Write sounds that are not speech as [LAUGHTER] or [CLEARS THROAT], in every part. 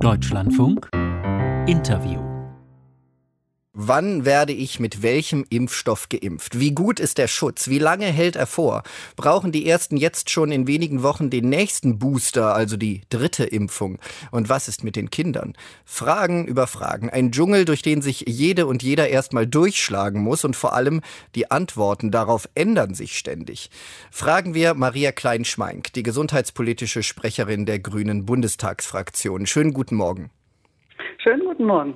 Deutschlandfunk. Interview Wann werde ich mit welchem Impfstoff geimpft? Wie gut ist der Schutz? Wie lange hält er vor? Brauchen die Ersten jetzt schon in wenigen Wochen den nächsten Booster, also die dritte Impfung? Und was ist mit den Kindern? Fragen über Fragen. Ein Dschungel, durch den sich jede und jeder erstmal durchschlagen muss und vor allem die Antworten darauf ändern sich ständig. Fragen wir Maria Klein-Schmeink, die gesundheitspolitische Sprecherin der Grünen Bundestagsfraktion. Schönen guten Morgen. Schönen guten Morgen.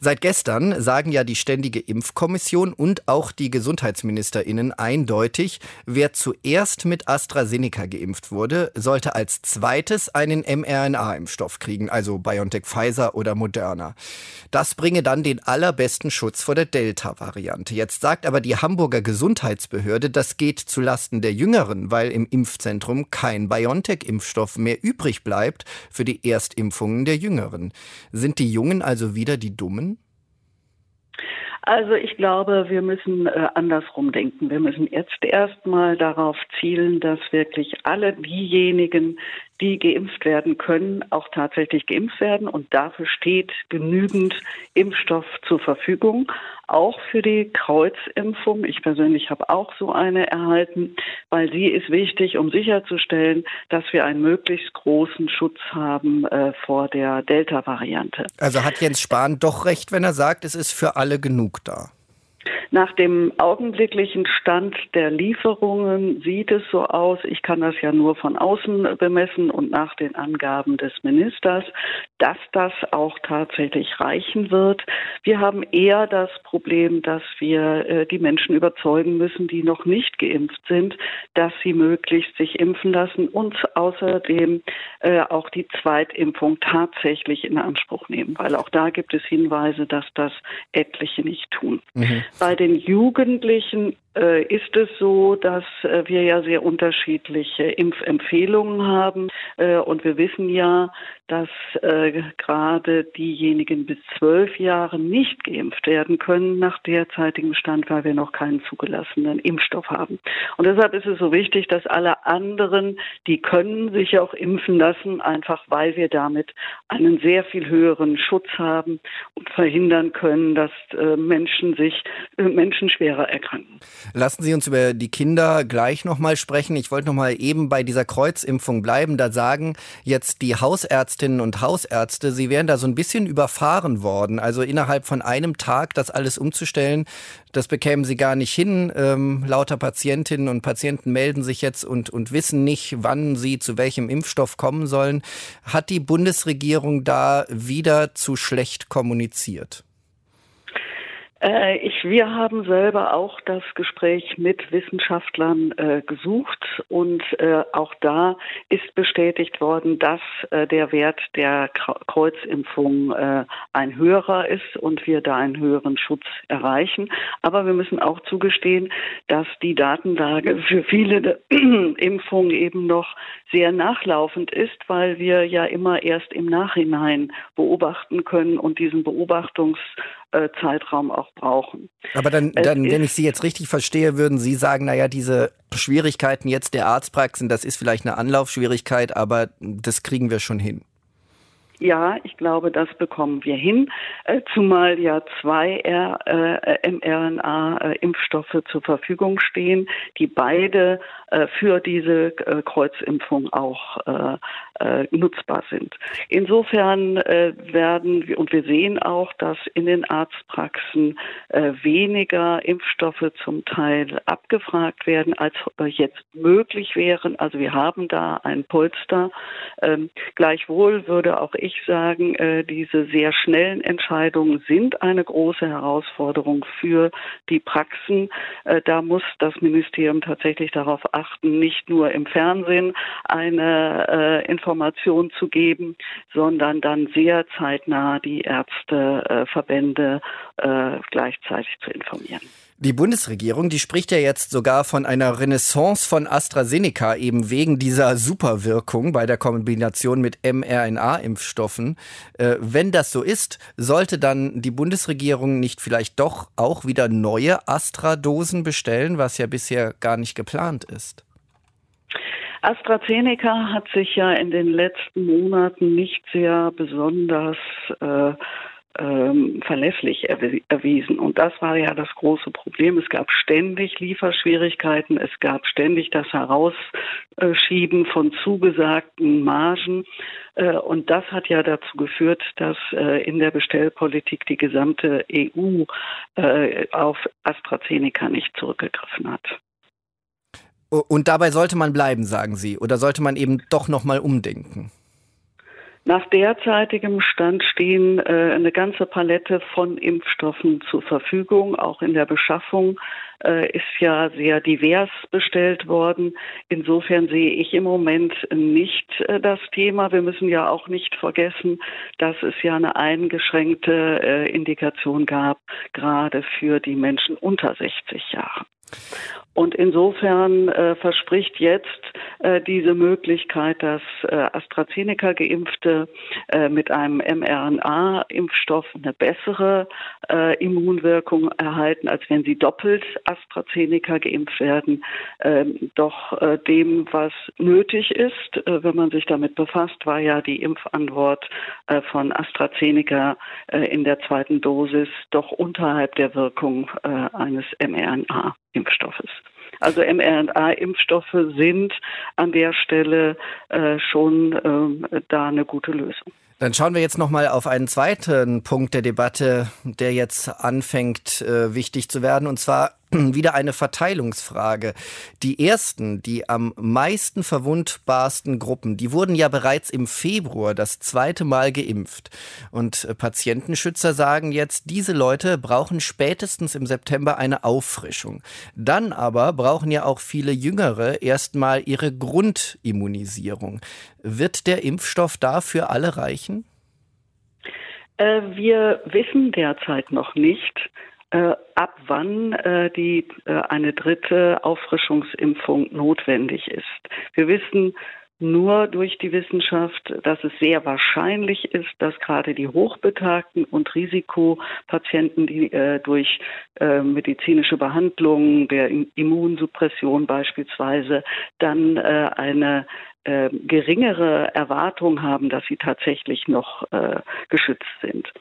Seit gestern sagen ja die Ständige Impfkommission und auch die Gesundheitsministerinnen eindeutig, wer zuerst mit AstraZeneca geimpft wurde, sollte als zweites einen mRNA-Impfstoff kriegen, also BioNTech Pfizer oder Moderna. Das bringe dann den allerbesten Schutz vor der Delta-Variante. Jetzt sagt aber die Hamburger Gesundheitsbehörde, das geht zulasten der Jüngeren, weil im Impfzentrum kein BioNTech-Impfstoff mehr übrig bleibt für die Erstimpfungen der Jüngeren. Sind die Jungen also wieder die Dummen? Also ich glaube, wir müssen äh, andersrum denken. Wir müssen jetzt erstmal darauf zielen, dass wirklich alle diejenigen, die geimpft werden können, auch tatsächlich geimpft werden. Und dafür steht genügend Impfstoff zur Verfügung, auch für die Kreuzimpfung. Ich persönlich habe auch so eine erhalten, weil sie ist wichtig, um sicherzustellen, dass wir einen möglichst großen Schutz haben äh, vor der Delta-Variante. Also hat Jens Spahn doch recht, wenn er sagt, es ist für alle genug da. Nach dem augenblicklichen Stand der Lieferungen sieht es so aus, ich kann das ja nur von außen bemessen und nach den Angaben des Ministers, dass das auch tatsächlich reichen wird. Wir haben eher das Problem, dass wir äh, die Menschen überzeugen müssen, die noch nicht geimpft sind, dass sie möglichst sich impfen lassen und außerdem äh, auch die Zweitimpfung tatsächlich in Anspruch nehmen, weil auch da gibt es Hinweise, dass das etliche nicht tun. Mhm. Bei den Jugendlichen ist es so, dass äh, wir ja sehr unterschiedliche Impfempfehlungen haben. Äh, und wir wissen ja, dass gerade diejenigen bis zwölf Jahre nicht geimpft werden können nach derzeitigem Stand, weil wir noch keinen zugelassenen Impfstoff haben. Und deshalb ist es so wichtig, dass alle anderen, die können sich auch impfen lassen, einfach weil wir damit einen sehr viel höheren Schutz haben und verhindern können, dass Menschen sich, Menschen schwerer erkranken. Lassen Sie uns über die Kinder gleich nochmal sprechen. Ich wollte nochmal eben bei dieser Kreuzimpfung bleiben. Da sagen jetzt die Hausärztinnen und Hausärzte, sie wären da so ein bisschen überfahren worden. Also innerhalb von einem Tag das alles umzustellen, das bekämen sie gar nicht hin. Ähm, lauter Patientinnen und Patienten melden sich jetzt und, und wissen nicht, wann sie zu welchem Impfstoff kommen sollen. Hat die Bundesregierung da wieder zu schlecht kommuniziert? Äh, ich, wir haben selber auch das Gespräch mit Wissenschaftlern äh, gesucht und äh, auch da ist bestätigt worden, dass äh, der Wert der Kreuzimpfung äh, ein höherer ist und wir da einen höheren Schutz erreichen. Aber wir müssen auch zugestehen, dass die Datenlage für viele [CLEARS THROAT] Impfungen eben noch sehr nachlaufend ist, weil wir ja immer erst im Nachhinein beobachten können und diesen Beobachtungs Zeitraum auch brauchen. Aber dann, dann wenn ich Sie jetzt richtig verstehe, würden Sie sagen, naja, diese Schwierigkeiten jetzt der Arztpraxen, das ist vielleicht eine Anlaufschwierigkeit, aber das kriegen wir schon hin. Ja, ich glaube, das bekommen wir hin, äh, zumal ja zwei äh, mRNA-Impfstoffe zur Verfügung stehen, die beide äh, für diese Kreuzimpfung auch nutzbar sind. Insofern werden und wir sehen auch, dass in den Arztpraxen weniger Impfstoffe zum Teil abgefragt werden, als jetzt möglich wären. Also wir haben da ein Polster. Ähm, gleichwohl würde auch ich ich sagen, äh, diese sehr schnellen Entscheidungen sind eine große Herausforderung für die Praxen. Äh, da muss das Ministerium tatsächlich darauf achten, nicht nur im Fernsehen eine äh, Information zu geben, sondern dann sehr zeitnah die Ärzte, Verbände gleichzeitig zu informieren. Die Bundesregierung, die spricht ja jetzt sogar von einer Renaissance von AstraZeneca, eben wegen dieser Superwirkung bei der Kombination mit mRNA-Impfstoffen. Äh, wenn das so ist, sollte dann die Bundesregierung nicht vielleicht doch auch wieder neue Astra-Dosen bestellen, was ja bisher gar nicht geplant ist? AstraZeneca hat sich ja in den letzten Monaten nicht sehr besonders äh, ähm, verlässlich erwiesen. Und das war ja das große Problem. Es gab ständig Lieferschwierigkeiten, es gab ständig das Herausschieben von zugesagten Margen. Äh, und das hat ja dazu geführt, dass äh, in der Bestellpolitik die gesamte EU äh, auf AstraZeneca nicht zurückgegriffen hat. Und dabei sollte man bleiben, sagen Sie, oder sollte man eben doch noch mal umdenken? Nach derzeitigem Stand stehen äh, eine ganze Palette von Impfstoffen zur Verfügung. Auch in der Beschaffung äh, ist ja sehr divers bestellt worden. Insofern sehe ich im Moment nicht äh, das Thema. Wir müssen ja auch nicht vergessen, dass es ja eine eingeschränkte äh, Indikation gab, gerade für die Menschen unter 60 Jahren. Und insofern äh, verspricht jetzt äh, diese Möglichkeit, dass äh, AstraZeneca-Geimpfte äh, mit einem mRNA-Impfstoff eine bessere äh, Immunwirkung erhalten, als wenn sie doppelt AstraZeneca geimpft werden, ähm, doch äh, dem, was nötig ist, wenn man sich damit befasst, war ja die Impfantwort von AstraZeneca in der zweiten Dosis doch unterhalb der Wirkung eines mRNA. Also mRNA-Impfstoffe sind an der Stelle äh, schon äh, da eine gute Lösung. Dann schauen wir jetzt noch mal auf einen zweiten Punkt der Debatte, der jetzt anfängt äh, wichtig zu werden, und zwar [CLEARS THROAT] wieder eine Verteilungsfrage. Die ersten, die am meisten verwundbarsten Gruppen, die wurden ja bereits im Februar das zweite Mal geimpft. Und äh, Patientenschützer sagen jetzt, diese Leute brauchen spätestens im September eine Auffrischung. Dann aber brauchen ja auch viele Jüngere erstmal ihre Grundimmunisierung. Wird der Impfstoff dafür alle reichen? Äh, wir wissen derzeit noch nicht, äh, ab wann äh, die eine dritte Auffrischungsimpfung notwendig ist. Wir wissen nur durch die Wissenschaft, dass es sehr wahrscheinlich ist, dass gerade die Hochbetagten und Risikopatienten, die durch medizinische Behandlung der Immunsuppression beispielsweise dann eine äh, geringere Erwartung haben, dass sie tatsächlich noch äh, geschützt sind.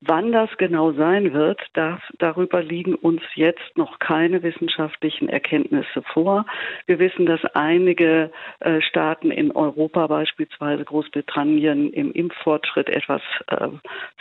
Wann das genau sein wird, das, darüber liegen uns jetzt noch keine wissenschaftlichen Erkenntnisse vor. Wir wissen, dass einige äh, Staaten in Europa, beispielsweise Großbritannien, im Impffortschritt etwas äh,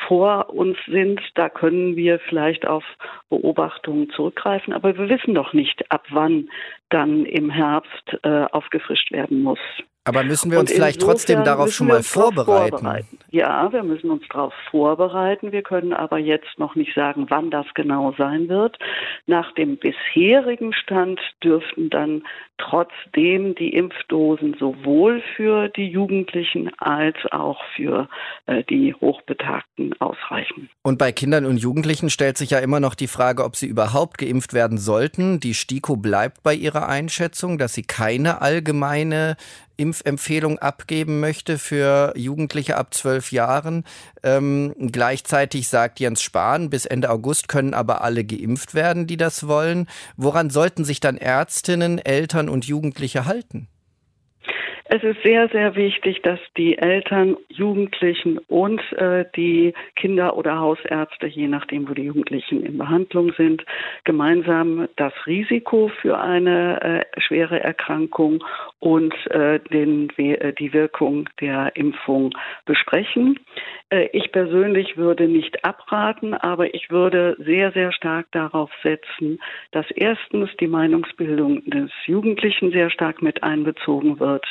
vor uns sind. Da können wir vielleicht auf Beobachtungen zurückgreifen, aber wir wissen noch nicht, ab wann dann im Herbst äh, aufgefrischt werden muss. Aber müssen wir uns vielleicht trotzdem darauf schon mal vorbereiten? vorbereiten? Ja, wir müssen uns darauf vorbereiten. Wir können aber jetzt noch nicht sagen, wann das genau sein wird. Nach dem bisherigen Stand dürften dann trotzdem die Impfdosen sowohl für die Jugendlichen als auch für äh, die Hochbetagten ausreichen. Und bei Kindern und Jugendlichen stellt sich ja immer noch die Frage, ob sie überhaupt geimpft werden sollten. Die STIKO bleibt bei ihrer Einschätzung, dass sie keine allgemeine Impfempfehlung abgeben möchte für Jugendliche ab zwölf Jahren. Ähm, gleichzeitig sagt Jens Spahn, bis Ende August können aber alle geimpft werden, die das wollen. Woran sollten sich dann Ärztinnen, Eltern und Jugendliche halten? Es ist sehr, sehr wichtig, dass die Eltern, Jugendlichen und äh, die Kinder- oder Hausärzte, je nachdem, wo die Jugendlichen in Behandlung sind, gemeinsam das Risiko für eine äh, schwere Erkrankung und äh, den, äh, die Wirkung der Impfung besprechen. Äh, ich persönlich würde nicht abraten, aber ich würde sehr, sehr stark darauf setzen, dass erstens die Meinungsbildung des Jugendlichen sehr stark mit einbezogen wird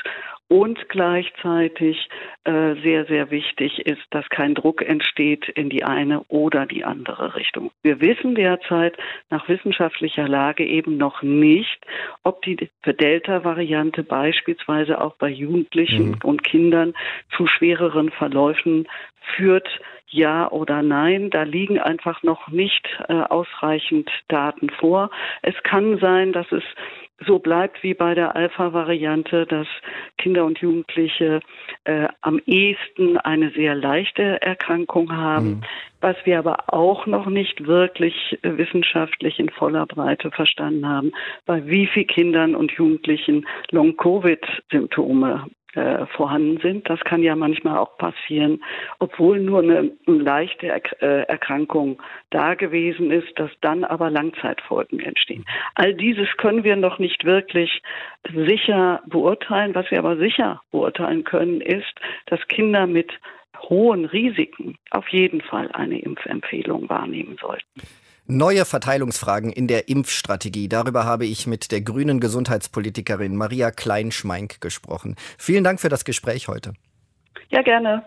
und gleichzeitig äh, sehr, sehr wichtig ist, dass kein Druck entsteht in die eine oder die andere Richtung. Wir wissen derzeit nach wissenschaftlicher Lage eben noch nicht, ob die Delta-Variante beispielsweise auch bei Jugendlichen mhm. und Kindern zu schwereren Verläufen führt, ja oder nein. Da liegen einfach noch nicht äh, ausreichend Daten vor. Es kann sein, dass es so bleibt wie bei der Alpha-Variante, dass Kinder und Jugendliche äh, am ehesten eine sehr leichte Erkrankung haben. Mhm. Was wir aber auch noch nicht wirklich äh, wissenschaftlich in voller Breite verstanden haben, bei wie vielen Kindern und Jugendlichen Long-Covid-Symptome äh, vorhanden sind. Das kann ja manchmal auch passieren, obwohl nur eine, eine leichte er äh, Erkrankung da gewesen ist, dass dann aber Langzeitfolgen entstehen. All dieses können wir noch nicht wirklich sicher beurteilen. Was wir aber sicher beurteilen können, ist, dass Kinder mit hohen Risiken auf jeden Fall eine Impfempfehlung wahrnehmen sollten. Neue Verteilungsfragen in der Impfstrategie. Darüber habe ich mit der grünen Gesundheitspolitikerin Maria Kleinschmeink gesprochen. Vielen Dank für das Gespräch heute. Ja, gerne.